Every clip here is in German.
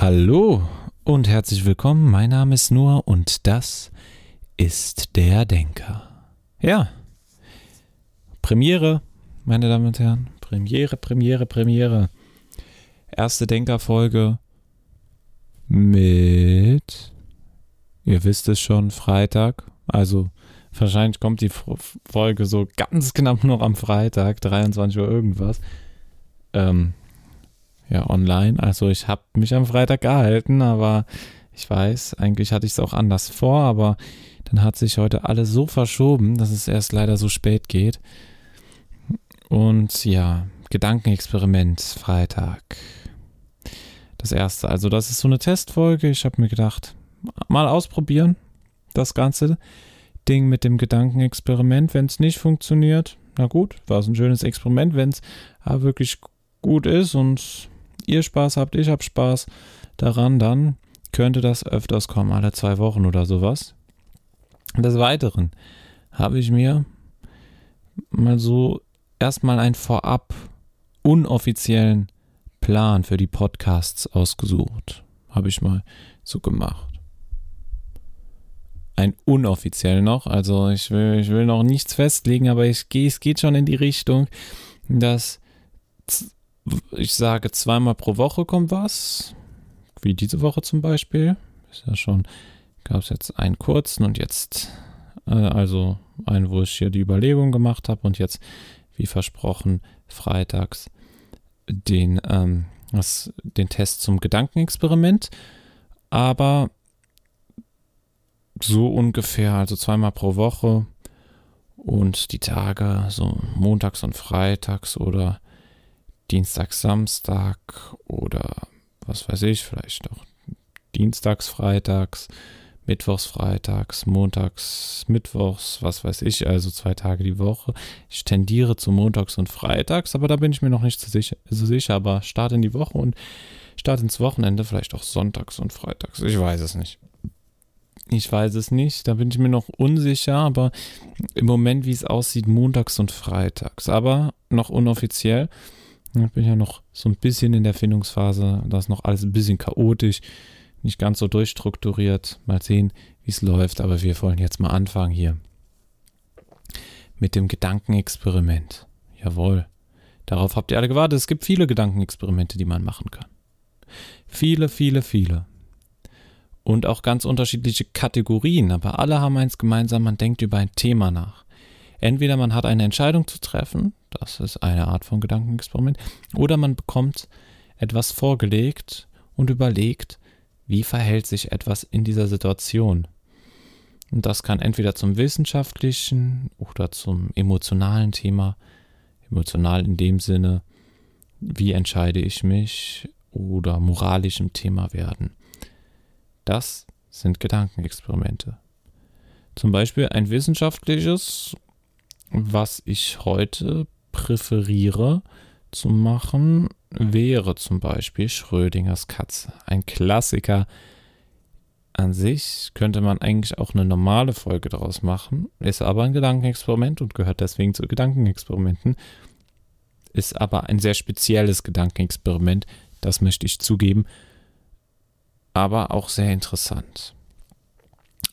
Hallo und herzlich willkommen. Mein Name ist Noah und das ist der Denker. Ja, Premiere, meine Damen und Herren. Premiere, Premiere, Premiere. Erste Denkerfolge mit, ihr wisst es schon, Freitag. Also wahrscheinlich kommt die Folge so ganz knapp noch am Freitag, 23 Uhr irgendwas. Ähm, ja, online. Also ich habe mich am Freitag gehalten, aber ich weiß, eigentlich hatte ich es auch anders vor, aber dann hat sich heute alles so verschoben, dass es erst leider so spät geht. Und ja, Gedankenexperiment Freitag. Das erste. Also das ist so eine Testfolge. Ich habe mir gedacht, mal ausprobieren, das ganze Ding mit dem Gedankenexperiment. Wenn es nicht funktioniert, na gut, war es ein schönes Experiment. Wenn es wirklich gut ist und ihr Spaß habt, ich hab Spaß daran, dann könnte das öfters kommen, alle zwei Wochen oder sowas. Des Weiteren habe ich mir mal so erstmal einen vorab unoffiziellen Plan für die Podcasts ausgesucht. Habe ich mal so gemacht. Ein unoffiziell noch, also ich will, ich will noch nichts festlegen, aber ich, es geht schon in die Richtung, dass ich sage, zweimal pro Woche kommt was. Wie diese Woche zum Beispiel. Ist ja schon, gab es jetzt einen kurzen und jetzt, äh, also einen, wo ich hier die Überlegung gemacht habe und jetzt, wie versprochen, freitags den, ähm, das, den Test zum Gedankenexperiment. Aber so ungefähr, also zweimal pro Woche und die Tage, so montags und freitags oder Dienstags, Samstag oder was weiß ich, vielleicht auch Dienstags, Freitags, Mittwochs, Freitags, Montags, Mittwochs, was weiß ich, also zwei Tage die Woche. Ich tendiere zu Montags und Freitags, aber da bin ich mir noch nicht so sicher, so sicher aber Start in die Woche und Start ins Wochenende, vielleicht auch Sonntags und Freitags. Ich weiß es nicht. Ich weiß es nicht, da bin ich mir noch unsicher, aber im Moment, wie es aussieht, montags und freitags. Aber noch unoffiziell. Ich bin ja noch so ein bisschen in der Findungsphase, da ist noch alles ein bisschen chaotisch, nicht ganz so durchstrukturiert. Mal sehen, wie es läuft, aber wir wollen jetzt mal anfangen hier mit dem Gedankenexperiment. Jawohl. Darauf habt ihr alle gewartet. Es gibt viele Gedankenexperimente, die man machen kann. Viele, viele, viele. Und auch ganz unterschiedliche Kategorien, aber alle haben eins gemeinsam, man denkt über ein Thema nach. Entweder man hat eine Entscheidung zu treffen, das ist eine Art von Gedankenexperiment, oder man bekommt etwas vorgelegt und überlegt, wie verhält sich etwas in dieser Situation. Und das kann entweder zum wissenschaftlichen oder zum emotionalen Thema, emotional in dem Sinne, wie entscheide ich mich, oder moralischem Thema werden. Das sind Gedankenexperimente. Zum Beispiel ein wissenschaftliches was ich heute präferiere zu machen, wäre zum Beispiel Schrödingers Katze. Ein Klassiker an sich könnte man eigentlich auch eine normale Folge daraus machen, ist aber ein Gedankenexperiment und gehört deswegen zu Gedankenexperimenten. Ist aber ein sehr spezielles Gedankenexperiment, das möchte ich zugeben, aber auch sehr interessant.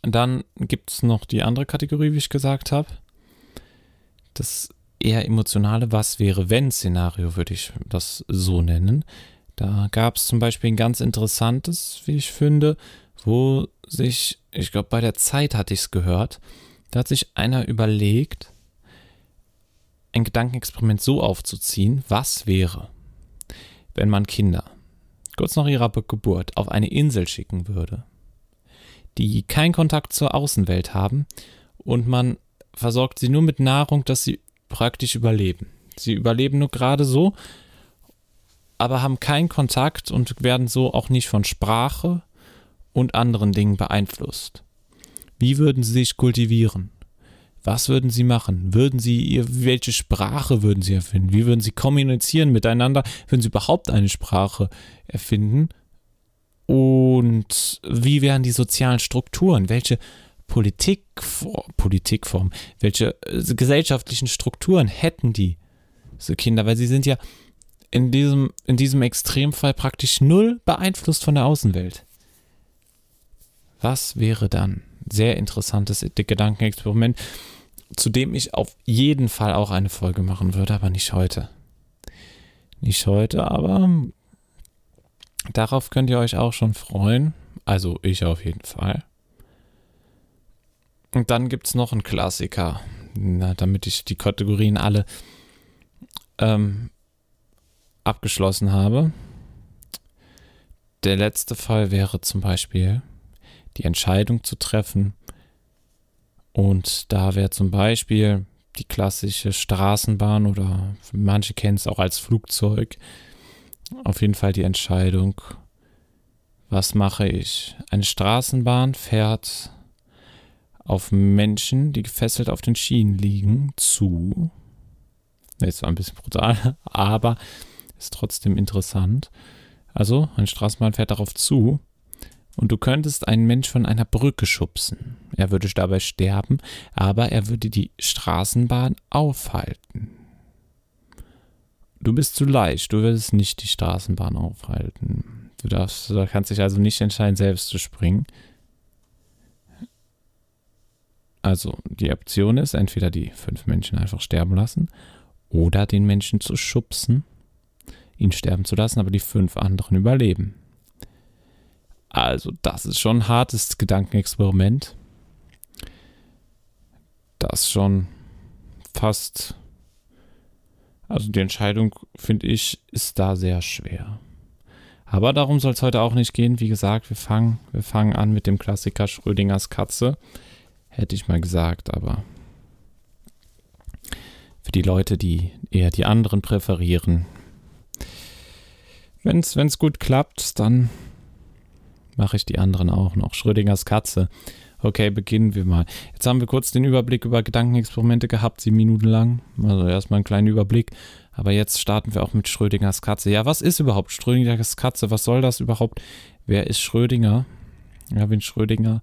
Dann gibt es noch die andere Kategorie, wie ich gesagt habe das eher emotionale Was wäre wenn Szenario, würde ich das so nennen. Da gab es zum Beispiel ein ganz interessantes, wie ich finde, wo sich, ich glaube, bei der Zeit hatte ich es gehört, da hat sich einer überlegt, ein Gedankenexperiment so aufzuziehen, was wäre, wenn man Kinder kurz nach ihrer Geburt auf eine Insel schicken würde, die keinen Kontakt zur Außenwelt haben und man versorgt sie nur mit Nahrung, dass sie praktisch überleben. Sie überleben nur gerade so, aber haben keinen Kontakt und werden so auch nicht von Sprache und anderen Dingen beeinflusst. Wie würden sie sich kultivieren? Was würden sie machen? Würden sie ihr, welche Sprache würden sie erfinden? Wie würden sie kommunizieren miteinander? Würden sie überhaupt eine Sprache erfinden? Und wie wären die sozialen Strukturen? Welche Politik, Politikform, welche äh, gesellschaftlichen Strukturen hätten die so Kinder, weil sie sind ja in diesem, in diesem Extremfall praktisch null beeinflusst von der Außenwelt. Was wäre dann? Sehr interessantes Gedankenexperiment, zu dem ich auf jeden Fall auch eine Folge machen würde, aber nicht heute. Nicht heute, aber darauf könnt ihr euch auch schon freuen. Also ich auf jeden Fall. Und dann gibt es noch einen Klassiker, na, damit ich die Kategorien alle ähm, abgeschlossen habe. Der letzte Fall wäre zum Beispiel die Entscheidung zu treffen. Und da wäre zum Beispiel die klassische Straßenbahn oder manche kennen es auch als Flugzeug. Auf jeden Fall die Entscheidung, was mache ich? Eine Straßenbahn fährt auf Menschen, die gefesselt auf den Schienen liegen, zu. Jetzt war ein bisschen brutal, aber ist trotzdem interessant. Also, eine Straßenbahn fährt darauf zu und du könntest einen Mensch von einer Brücke schubsen. Er würde dabei sterben, aber er würde die Straßenbahn aufhalten. Du bist zu leicht, du würdest nicht die Straßenbahn aufhalten. Du darfst, du kannst dich also nicht entscheiden, selbst zu springen. Also die Option ist, entweder die fünf Menschen einfach sterben lassen oder den Menschen zu schubsen, ihn sterben zu lassen, aber die fünf anderen überleben. Also das ist schon ein hartes Gedankenexperiment. Das schon fast... Also die Entscheidung, finde ich, ist da sehr schwer. Aber darum soll es heute auch nicht gehen. Wie gesagt, wir fangen, wir fangen an mit dem Klassiker Schrödingers Katze hätte ich mal gesagt, aber für die Leute, die eher die anderen präferieren, wenn es gut klappt, dann mache ich die anderen auch noch. Schrödingers Katze. Okay, beginnen wir mal. Jetzt haben wir kurz den Überblick über Gedankenexperimente gehabt, sieben Minuten lang. Also erstmal einen kleinen Überblick. Aber jetzt starten wir auch mit Schrödingers Katze. Ja, was ist überhaupt Schrödingers Katze? Was soll das überhaupt? Wer ist Schrödinger? Ja, wenn Schrödinger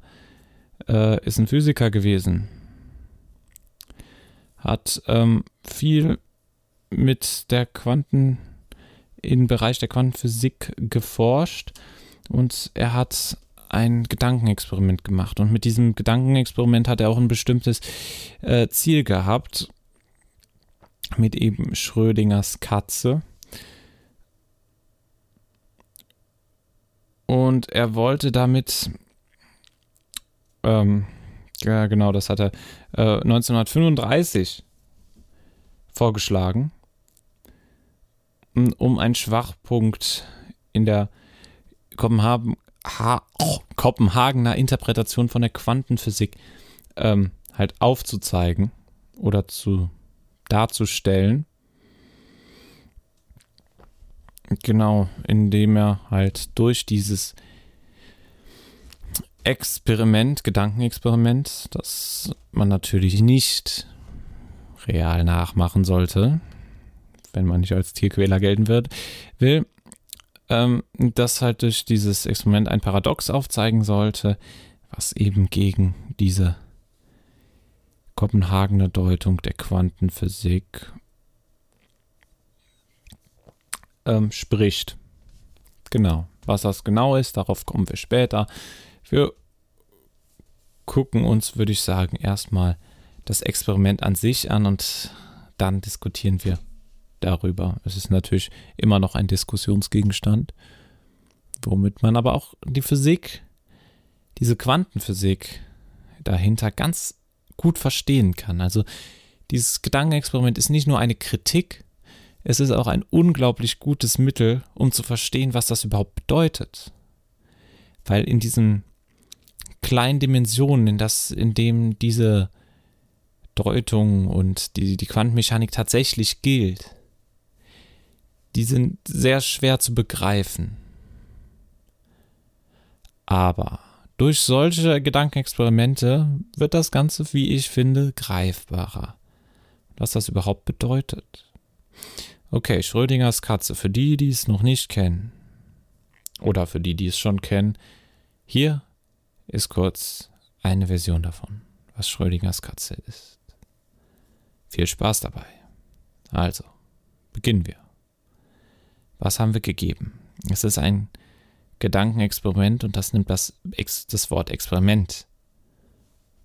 äh, ist ein Physiker gewesen. Hat ähm, viel mit der Quanten, im Bereich der Quantenphysik geforscht und er hat ein Gedankenexperiment gemacht. Und mit diesem Gedankenexperiment hat er auch ein bestimmtes äh, Ziel gehabt, mit eben Schrödingers Katze. Und er wollte damit ähm, ja, genau, das hat er äh, 1935 vorgeschlagen, um einen Schwachpunkt in der Kopenhagen, ha, oh, Kopenhagener Interpretation von der Quantenphysik ähm, halt aufzuzeigen oder zu darzustellen. Genau, indem er halt durch dieses Experiment, Gedankenexperiment, das man natürlich nicht real nachmachen sollte, wenn man nicht als Tierquäler gelten wird, will, ähm, das halt durch dieses Experiment ein Paradox aufzeigen sollte, was eben gegen diese Kopenhagener Deutung der Quantenphysik ähm, spricht. Genau. Was das genau ist, darauf kommen wir später. Wir gucken uns, würde ich sagen, erstmal das Experiment an sich an und dann diskutieren wir darüber. Es ist natürlich immer noch ein Diskussionsgegenstand, womit man aber auch die Physik, diese Quantenphysik dahinter ganz gut verstehen kann. Also dieses Gedankenexperiment ist nicht nur eine Kritik, es ist auch ein unglaublich gutes Mittel, um zu verstehen, was das überhaupt bedeutet. Weil in diesem kleinen Dimensionen, in, das, in dem diese Deutung und die, die Quantenmechanik tatsächlich gilt, die sind sehr schwer zu begreifen. Aber durch solche Gedankenexperimente wird das Ganze, wie ich finde, greifbarer. Was das überhaupt bedeutet. Okay, Schrödingers Katze. Für die, die es noch nicht kennen, oder für die, die es schon kennen, hier ist kurz eine Version davon, was Schrödingers Katze ist. Viel Spaß dabei. Also, beginnen wir. Was haben wir gegeben? Es ist ein Gedankenexperiment und das nimmt das, das Wort Experiment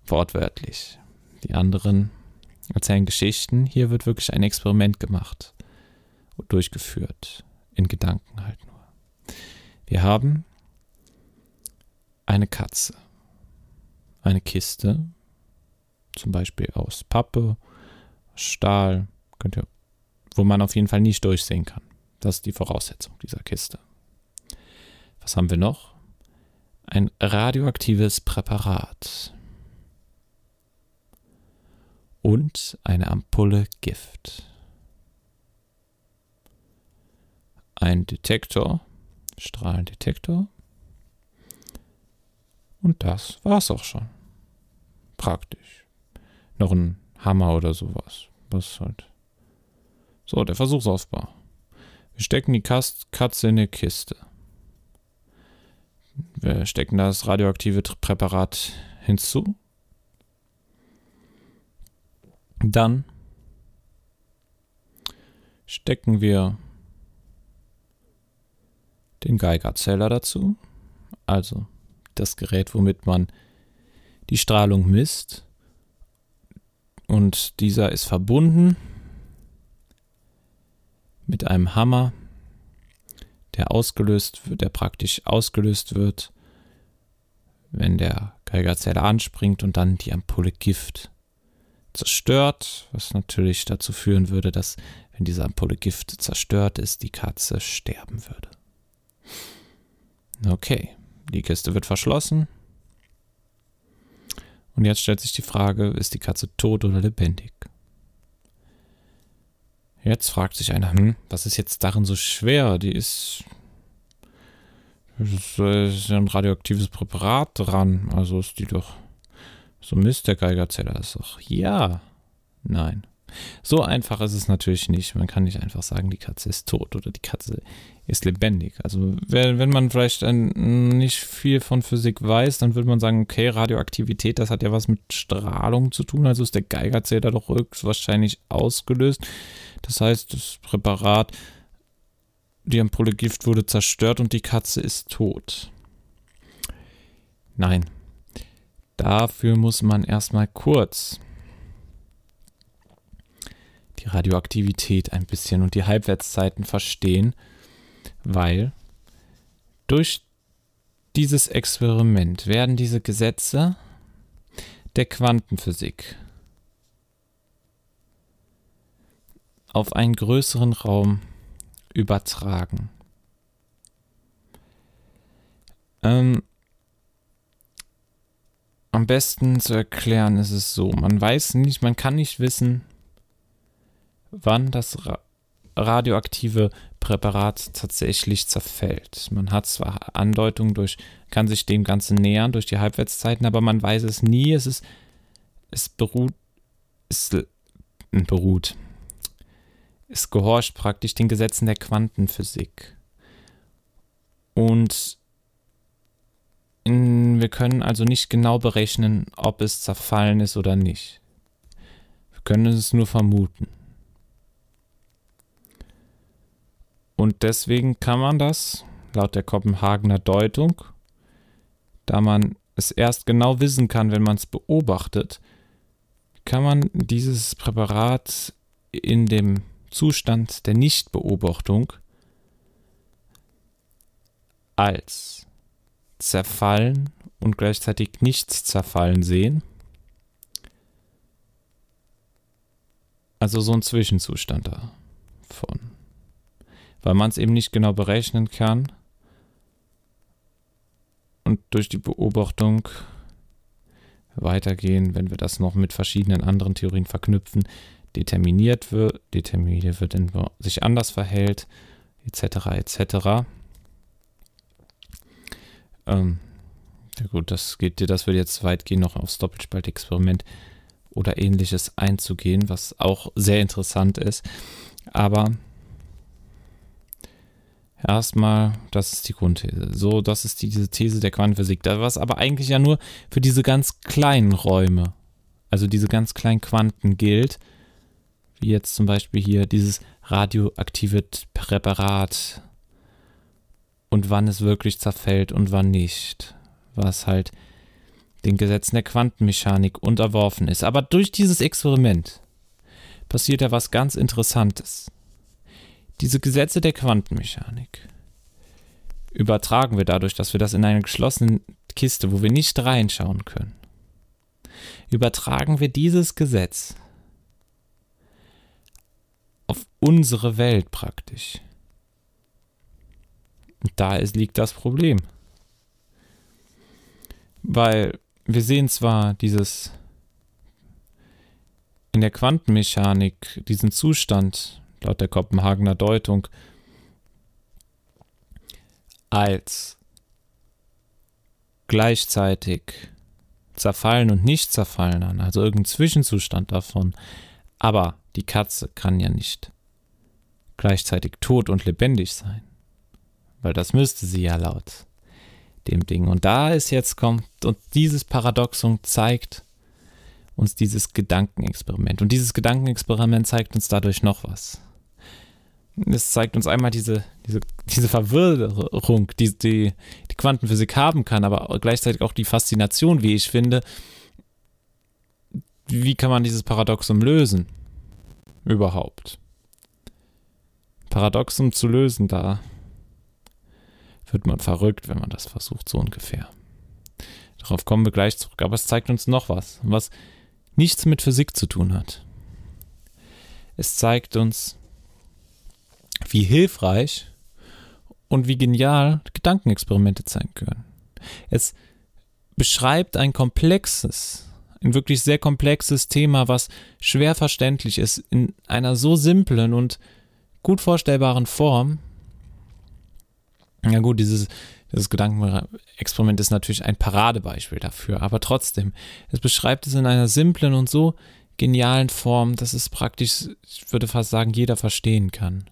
wortwörtlich. Die anderen erzählen Geschichten. Hier wird wirklich ein Experiment gemacht und durchgeführt. In Gedanken halt nur. Wir haben eine Katze, eine Kiste, zum Beispiel aus Pappe, Stahl, ihr, wo man auf jeden Fall nicht durchsehen kann. Das ist die Voraussetzung dieser Kiste. Was haben wir noch? Ein radioaktives Präparat und eine Ampulle Gift. Ein Detektor, Strahlendetektor. Und das war's auch schon. Praktisch. Noch ein Hammer oder sowas. Was halt. So, der Versuchsaufbau. Wir stecken die Katze in eine Kiste. Wir stecken das radioaktive Präparat hinzu dann stecken wir den Geigerzähler dazu, also das Gerät, womit man die Strahlung misst. Und dieser ist verbunden mit einem Hammer, der ausgelöst wird, der praktisch ausgelöst wird, wenn der Geigerzähler anspringt und dann die Ampulle Gift zerstört, was natürlich dazu führen würde, dass, wenn diese Ampulle Gift zerstört ist, die Katze sterben würde. Okay, die Kiste wird verschlossen. Und jetzt stellt sich die Frage, ist die Katze tot oder lebendig? Jetzt fragt sich einer, hm, was ist jetzt darin so schwer? Die ist, ist, ist ja ein radioaktives Präparat dran, also ist die doch so Mist, der Geigerzähler ist doch. Ja. Nein. So einfach ist es natürlich nicht. Man kann nicht einfach sagen, die Katze ist tot oder die Katze ist lebendig. Also wenn, man vielleicht nicht viel von Physik weiß, dann würde man sagen, okay, Radioaktivität, das hat ja was mit Strahlung zu tun. Also ist der Geigerzähler doch höchstwahrscheinlich ausgelöst. Das heißt, das Präparat, die Ampulle Gift wurde zerstört und die Katze ist tot. Nein, Dafür muss man erstmal kurz die Radioaktivität ein bisschen und die Halbwertszeiten verstehen, weil durch dieses Experiment werden diese Gesetze der Quantenphysik auf einen größeren Raum übertragen. Ähm, am besten zu erklären ist es so, man weiß nicht, man kann nicht wissen, wann das ra radioaktive Präparat tatsächlich zerfällt. Man hat zwar Andeutungen durch, kann sich dem Ganzen nähern durch die Halbwertszeiten, aber man weiß es nie. Es ist, es beruht, es beruht, es gehorcht praktisch den Gesetzen der Quantenphysik. Und in, wir können also nicht genau berechnen, ob es zerfallen ist oder nicht. Wir können es nur vermuten. Und deswegen kann man das, laut der Kopenhagener Deutung, da man es erst genau wissen kann, wenn man es beobachtet, kann man dieses Präparat in dem Zustand der Nichtbeobachtung als zerfallen und gleichzeitig nichts zerfallen sehen. Also so ein Zwischenzustand davon. Weil man es eben nicht genau berechnen kann und durch die Beobachtung weitergehen, wenn wir das noch mit verschiedenen anderen Theorien verknüpfen, determiniert wird, determiniert wird, wenn man sich anders verhält, etc. etc. Ähm, ja gut, das geht dir, das würde jetzt weit gehen, noch aufs Doppelspaltexperiment oder ähnliches einzugehen, was auch sehr interessant ist. Aber erstmal, das ist die Grundthese. So, das ist die, diese These der Quantenphysik. Da was aber eigentlich ja nur für diese ganz kleinen Räume, also diese ganz kleinen Quanten gilt, wie jetzt zum Beispiel hier dieses radioaktive Präparat und wann es wirklich zerfällt und wann nicht. Was halt den Gesetzen der Quantenmechanik unterworfen ist. Aber durch dieses Experiment passiert ja was ganz Interessantes. Diese Gesetze der Quantenmechanik übertragen wir dadurch, dass wir das in eine geschlossene Kiste, wo wir nicht reinschauen können, übertragen wir dieses Gesetz auf unsere Welt praktisch. Und da liegt das Problem. Weil wir sehen zwar dieses in der Quantenmechanik, diesen Zustand, laut der Kopenhagener Deutung, als gleichzeitig zerfallen und nicht zerfallen an, also irgendein Zwischenzustand davon. Aber die Katze kann ja nicht gleichzeitig tot und lebendig sein, weil das müsste sie ja laut dem Ding. Und da ist jetzt kommt, und dieses Paradoxon zeigt uns dieses Gedankenexperiment. Und dieses Gedankenexperiment zeigt uns dadurch noch was. Es zeigt uns einmal diese, diese, diese Verwirrung, die, die die Quantenphysik haben kann, aber gleichzeitig auch die Faszination, wie ich finde. Wie kann man dieses Paradoxum lösen? Überhaupt. Paradoxum zu lösen, da wird man verrückt, wenn man das versucht, so ungefähr. Darauf kommen wir gleich zurück. Aber es zeigt uns noch was, was nichts mit Physik zu tun hat. Es zeigt uns, wie hilfreich und wie genial Gedankenexperimente sein können. Es beschreibt ein komplexes, ein wirklich sehr komplexes Thema, was schwer verständlich ist, in einer so simplen und gut vorstellbaren Form, ja gut, dieses, dieses Gedankenexperiment ist natürlich ein Paradebeispiel dafür, aber trotzdem, es beschreibt es in einer simplen und so genialen Form, dass es praktisch, ich würde fast sagen, jeder verstehen kann.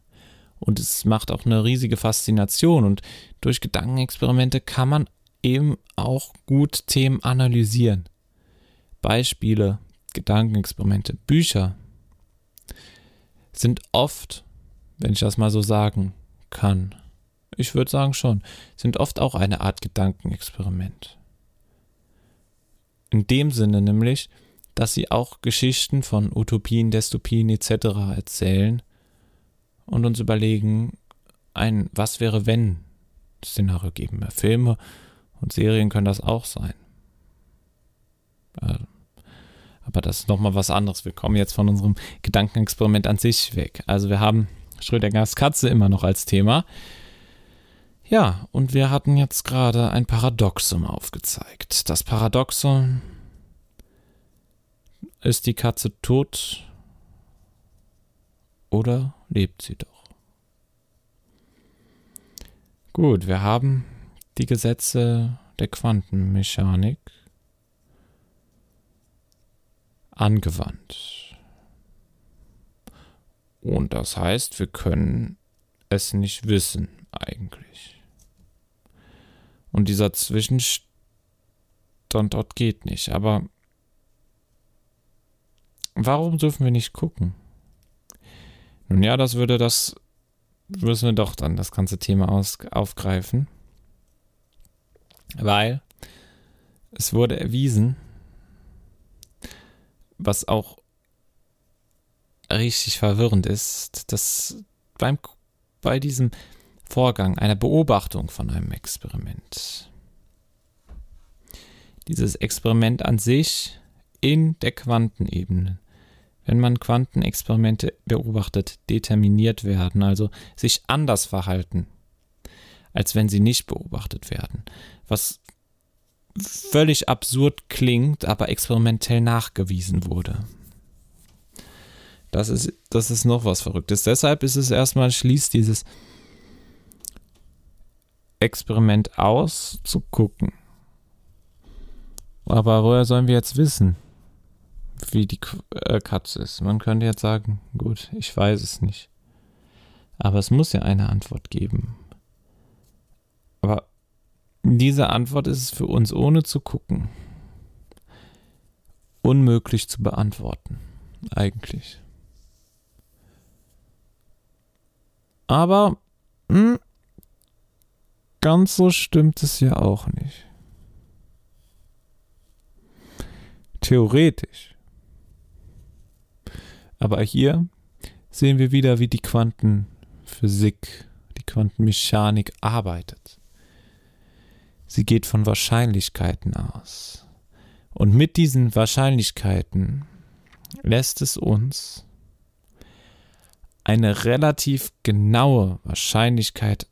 Und es macht auch eine riesige Faszination und durch Gedankenexperimente kann man eben auch gut Themen analysieren. Beispiele, Gedankenexperimente, Bücher sind oft, wenn ich das mal so sagen kann, ich würde sagen schon, sind oft auch eine Art Gedankenexperiment. In dem Sinne nämlich, dass sie auch Geschichten von Utopien, Dystopien etc. erzählen und uns überlegen, ein Was wäre wenn Szenario geben. Filme und Serien können das auch sein. Aber das ist nochmal was anderes. Wir kommen jetzt von unserem Gedankenexperiment an sich weg. Also wir haben Schrödingers Katze immer noch als Thema. Ja, und wir hatten jetzt gerade ein Paradoxum aufgezeigt. Das Paradoxum ist die Katze tot oder lebt sie doch? Gut, wir haben die Gesetze der Quantenmechanik angewandt. Und das heißt, wir können es nicht wissen eigentlich. Und dieser Zwischenstand dort geht nicht. Aber warum dürfen wir nicht gucken? Nun ja, das würde das, müssen wir doch dann das ganze Thema aus, aufgreifen. Weil es wurde erwiesen, was auch richtig verwirrend ist, dass beim, bei diesem Vorgang einer Beobachtung von einem Experiment. Dieses Experiment an sich in der Quantenebene, wenn man Quantenexperimente beobachtet, determiniert werden, also sich anders verhalten, als wenn sie nicht beobachtet werden. Was völlig absurd klingt, aber experimentell nachgewiesen wurde. Das ist, das ist noch was Verrücktes. Deshalb ist es erstmal, schließt dieses Experiment aus, zu gucken. Aber woher sollen wir jetzt wissen, wie die äh, Katze ist? Man könnte jetzt sagen, gut, ich weiß es nicht. Aber es muss ja eine Antwort geben. Aber diese Antwort ist es für uns, ohne zu gucken, unmöglich zu beantworten. Eigentlich. Aber hm, ganz so stimmt es ja auch nicht. Theoretisch. Aber hier sehen wir wieder, wie die Quantenphysik, die Quantenmechanik arbeitet. Sie geht von Wahrscheinlichkeiten aus. Und mit diesen Wahrscheinlichkeiten lässt es uns eine relativ genaue Wahrscheinlichkeit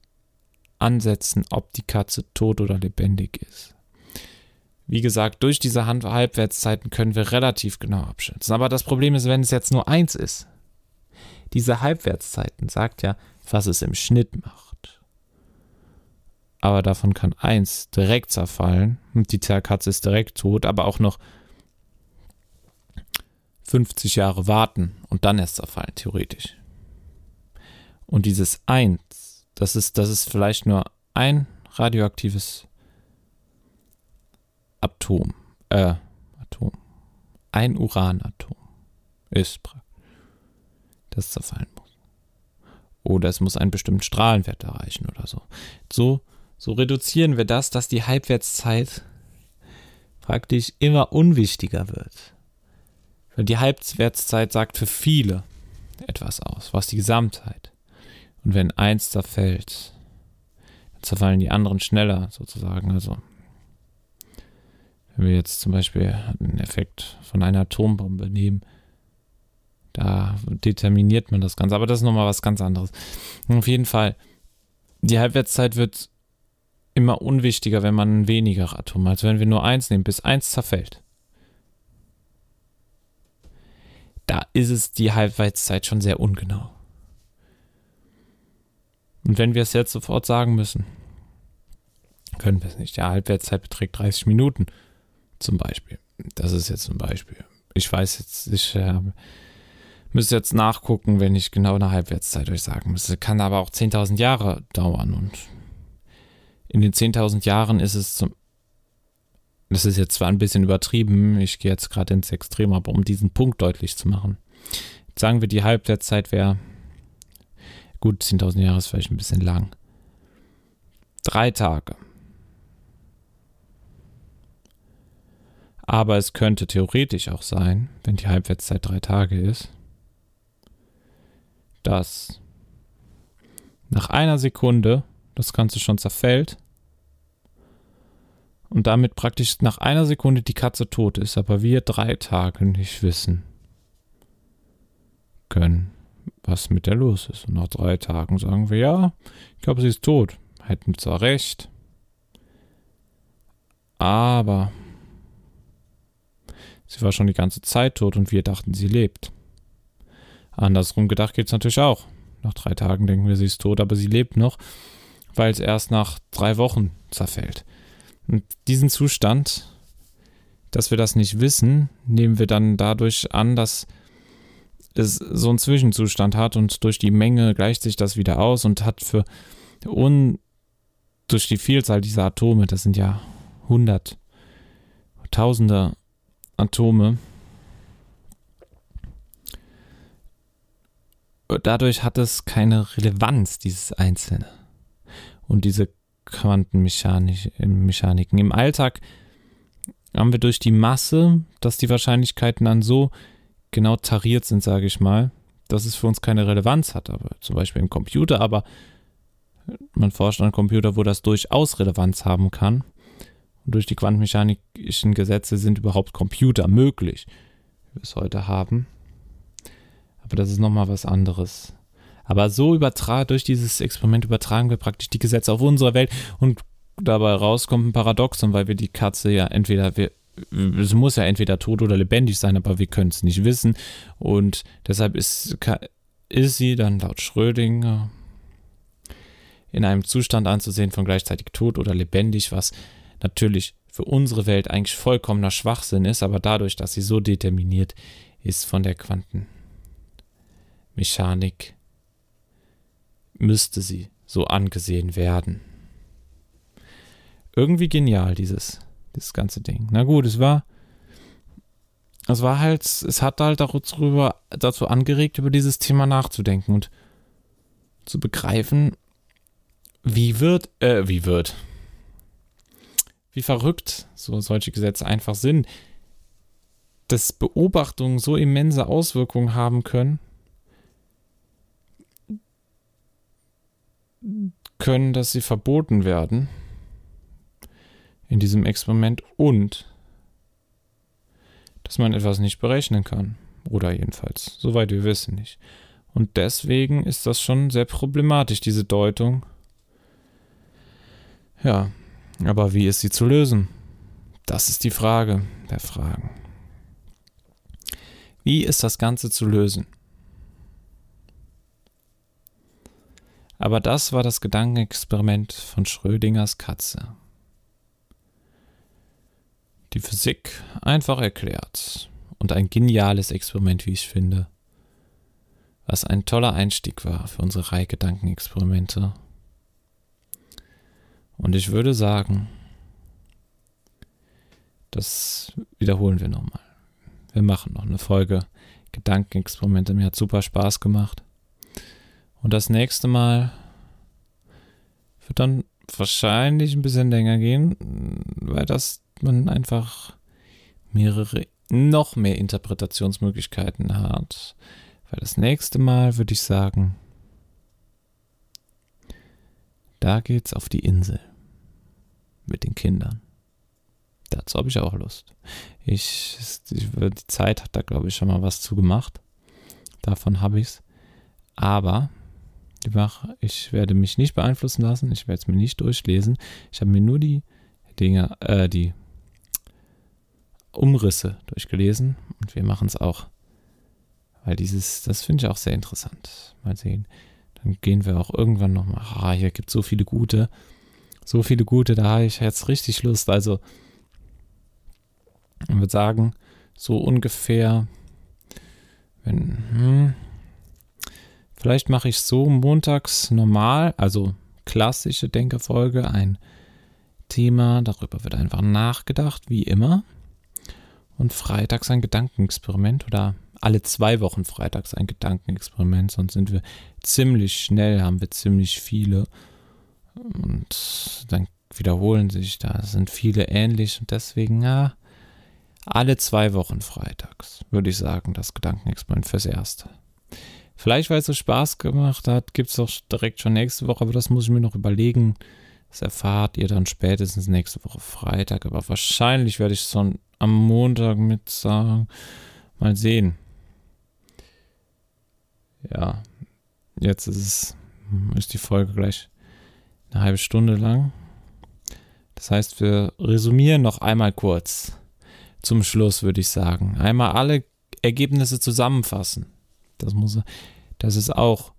ansetzen, ob die Katze tot oder lebendig ist. Wie gesagt, durch diese Halbwertszeiten können wir relativ genau abschätzen. Aber das Problem ist, wenn es jetzt nur eins ist. Diese Halbwertszeiten sagt ja, was es im Schnitt macht. Aber davon kann eins direkt zerfallen und die Katze ist direkt tot, aber auch noch 50 Jahre warten und dann erst zerfallen, theoretisch. Und dieses Eins, das ist, das ist vielleicht nur ein radioaktives Atom. Äh, Atom. Ein Uranatom ist das zerfallen muss. Oder es muss einen bestimmten Strahlenwert erreichen oder so. So, so reduzieren wir das, dass die Halbwertszeit praktisch immer unwichtiger wird. Weil die Halbwertszeit sagt für viele etwas aus, was die Gesamtheit. Und wenn eins zerfällt, dann zerfallen die anderen schneller sozusagen. Also wenn wir jetzt zum Beispiel einen Effekt von einer Atombombe nehmen, da determiniert man das Ganze. Aber das ist nochmal was ganz anderes. Auf jeden Fall, die Halbwertszeit wird immer unwichtiger, wenn man weniger Atome, als wenn wir nur eins nehmen, bis eins zerfällt. Da ist es die Halbwertszeit schon sehr ungenau. Und wenn wir es jetzt sofort sagen müssen, können wir es nicht. Die Halbwertszeit beträgt 30 Minuten zum Beispiel. Das ist jetzt ein Beispiel. Ich weiß jetzt, ich äh, müsste jetzt nachgucken, wenn ich genau eine Halbwertszeit euch sagen müsste. Kann aber auch 10.000 Jahre dauern und in den 10.000 Jahren ist es zum. Das ist jetzt zwar ein bisschen übertrieben, ich gehe jetzt gerade ins Extrem, aber um diesen Punkt deutlich zu machen. Jetzt sagen wir, die Halbwertszeit wäre Gut, 10.000 Jahre ist vielleicht ein bisschen lang. Drei Tage. Aber es könnte theoretisch auch sein, wenn die Halbwertszeit drei Tage ist, dass nach einer Sekunde das Ganze schon zerfällt und damit praktisch nach einer Sekunde die Katze tot ist, aber wir drei Tage nicht wissen können was mit der los ist. Und nach drei Tagen sagen wir, ja, ich glaube, sie ist tot. Hätten zwar recht, aber sie war schon die ganze Zeit tot und wir dachten, sie lebt. Andersrum gedacht geht es natürlich auch. Nach drei Tagen denken wir, sie ist tot, aber sie lebt noch, weil es erst nach drei Wochen zerfällt. Und diesen Zustand, dass wir das nicht wissen, nehmen wir dann dadurch an, dass es so einen Zwischenzustand hat und durch die Menge gleicht sich das wieder aus und hat für un durch die Vielzahl dieser Atome, das sind ja hundert, tausende Atome, dadurch hat es keine Relevanz, dieses Einzelne. Und diese Quantenmechaniken. Im Alltag haben wir durch die Masse, dass die Wahrscheinlichkeiten dann so genau tariert sind, sage ich mal, dass es für uns keine Relevanz hat, aber zum Beispiel im Computer, aber man forscht an Computer, wo das durchaus Relevanz haben kann. Und durch die quantenmechanischen Gesetze sind überhaupt Computer möglich, wie wir es heute haben. Aber das ist nochmal was anderes. Aber so übertragen, durch dieses Experiment übertragen wir praktisch die Gesetze auf unsere Welt und dabei rauskommt ein Paradoxon, weil wir die Katze ja entweder wir es muss ja entweder tot oder lebendig sein, aber wir können es nicht wissen. Und deshalb ist, ist sie dann laut Schrödinger in einem Zustand anzusehen von gleichzeitig tot oder lebendig, was natürlich für unsere Welt eigentlich vollkommener Schwachsinn ist, aber dadurch, dass sie so determiniert ist von der Quantenmechanik, müsste sie so angesehen werden. Irgendwie genial, dieses das ganze Ding. Na gut, es war. Es war halt, es hat halt darüber, dazu angeregt, über dieses Thema nachzudenken und zu begreifen, wie wird, äh, wie wird, wie verrückt so solche Gesetze einfach sind, dass Beobachtungen so immense Auswirkungen haben können, können, dass sie verboten werden in diesem Experiment und dass man etwas nicht berechnen kann. Oder jedenfalls, soweit wir wissen nicht. Und deswegen ist das schon sehr problematisch, diese Deutung. Ja, aber wie ist sie zu lösen? Das ist die Frage der Fragen. Wie ist das Ganze zu lösen? Aber das war das Gedankenexperiment von Schrödingers Katze. Die Physik einfach erklärt und ein geniales Experiment, wie ich finde, was ein toller Einstieg war für unsere Reihe Gedankenexperimente. Und ich würde sagen, das wiederholen wir nochmal. Wir machen noch eine Folge Gedankenexperimente. Mir hat super Spaß gemacht. Und das nächste Mal wird dann wahrscheinlich ein bisschen länger gehen, weil das man einfach mehrere, noch mehr Interpretationsmöglichkeiten hat. Weil das nächste Mal würde ich sagen, da geht's auf die Insel mit den Kindern. Dazu habe ich auch Lust. Ich, die Zeit hat da, glaube ich, schon mal was zu gemacht. Davon habe ich's. Aber ich werde mich nicht beeinflussen lassen. Ich werde es mir nicht durchlesen. Ich habe mir nur die Dinge, äh, die Umrisse durchgelesen und wir machen es auch. Weil dieses, das finde ich auch sehr interessant. Mal sehen. Gehen wir auch irgendwann nochmal. Ah, hier gibt es so viele gute. So viele gute, da habe ich jetzt richtig Lust. Also, ich würde sagen, so ungefähr, wenn, hm, vielleicht mache ich so montags normal, also klassische Denkerfolge, ein Thema, darüber wird einfach nachgedacht, wie immer und freitags ein Gedankenexperiment oder alle zwei Wochen freitags ein Gedankenexperiment, sonst sind wir ziemlich schnell, haben wir ziemlich viele und dann wiederholen sich da, sind viele ähnlich und deswegen, ja, alle zwei Wochen freitags, würde ich sagen, das Gedankenexperiment fürs Erste. Vielleicht, weil es so Spaß gemacht hat, gibt es auch direkt schon nächste Woche, aber das muss ich mir noch überlegen. Das erfahrt ihr dann spätestens nächste Woche Freitag, aber wahrscheinlich werde ich es schon am Montag mit sagen. Mal sehen. Ja, jetzt ist es, ist die Folge gleich eine halbe Stunde lang. Das heißt, wir resümieren noch einmal kurz zum Schluss, würde ich sagen. Einmal alle Ergebnisse zusammenfassen. Das muss, das ist auch,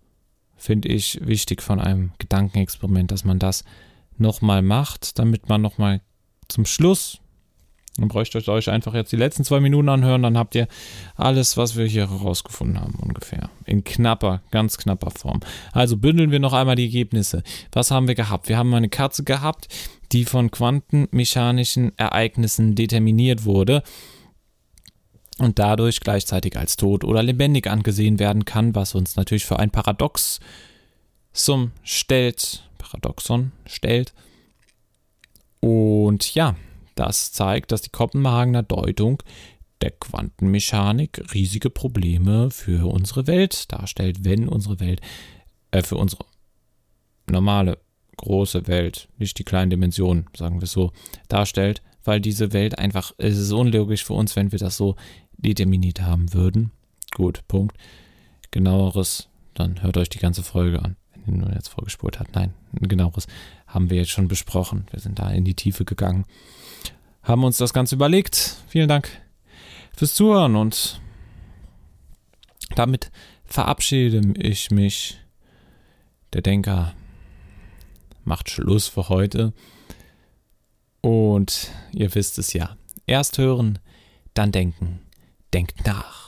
finde ich, wichtig von einem Gedankenexperiment, dass man das nochmal macht, damit man nochmal zum Schluss, dann bräuchte ich euch einfach jetzt die letzten zwei Minuten anhören, dann habt ihr alles, was wir hier herausgefunden haben, ungefähr. In knapper, ganz knapper Form. Also bündeln wir noch einmal die Ergebnisse. Was haben wir gehabt? Wir haben eine Katze gehabt, die von quantenmechanischen Ereignissen determiniert wurde und dadurch gleichzeitig als tot oder lebendig angesehen werden kann, was uns natürlich für ein Paradoxum stellt, Paradoxon stellt. Und ja, das zeigt, dass die Kopenhagener Deutung der Quantenmechanik riesige Probleme für unsere Welt darstellt, wenn unsere Welt, äh, für unsere normale große Welt, nicht die kleinen Dimensionen, sagen wir so, darstellt, weil diese Welt einfach, es ist unlogisch für uns, wenn wir das so determiniert haben würden. Gut, Punkt. Genaueres, dann hört euch die ganze Folge an nur jetzt vorgespult hat. Nein, ein genaueres haben wir jetzt schon besprochen. Wir sind da in die Tiefe gegangen, haben uns das Ganze überlegt. Vielen Dank fürs Zuhören und damit verabschiede ich mich. Der Denker macht Schluss für heute. Und ihr wisst es ja. Erst hören, dann denken. Denkt nach.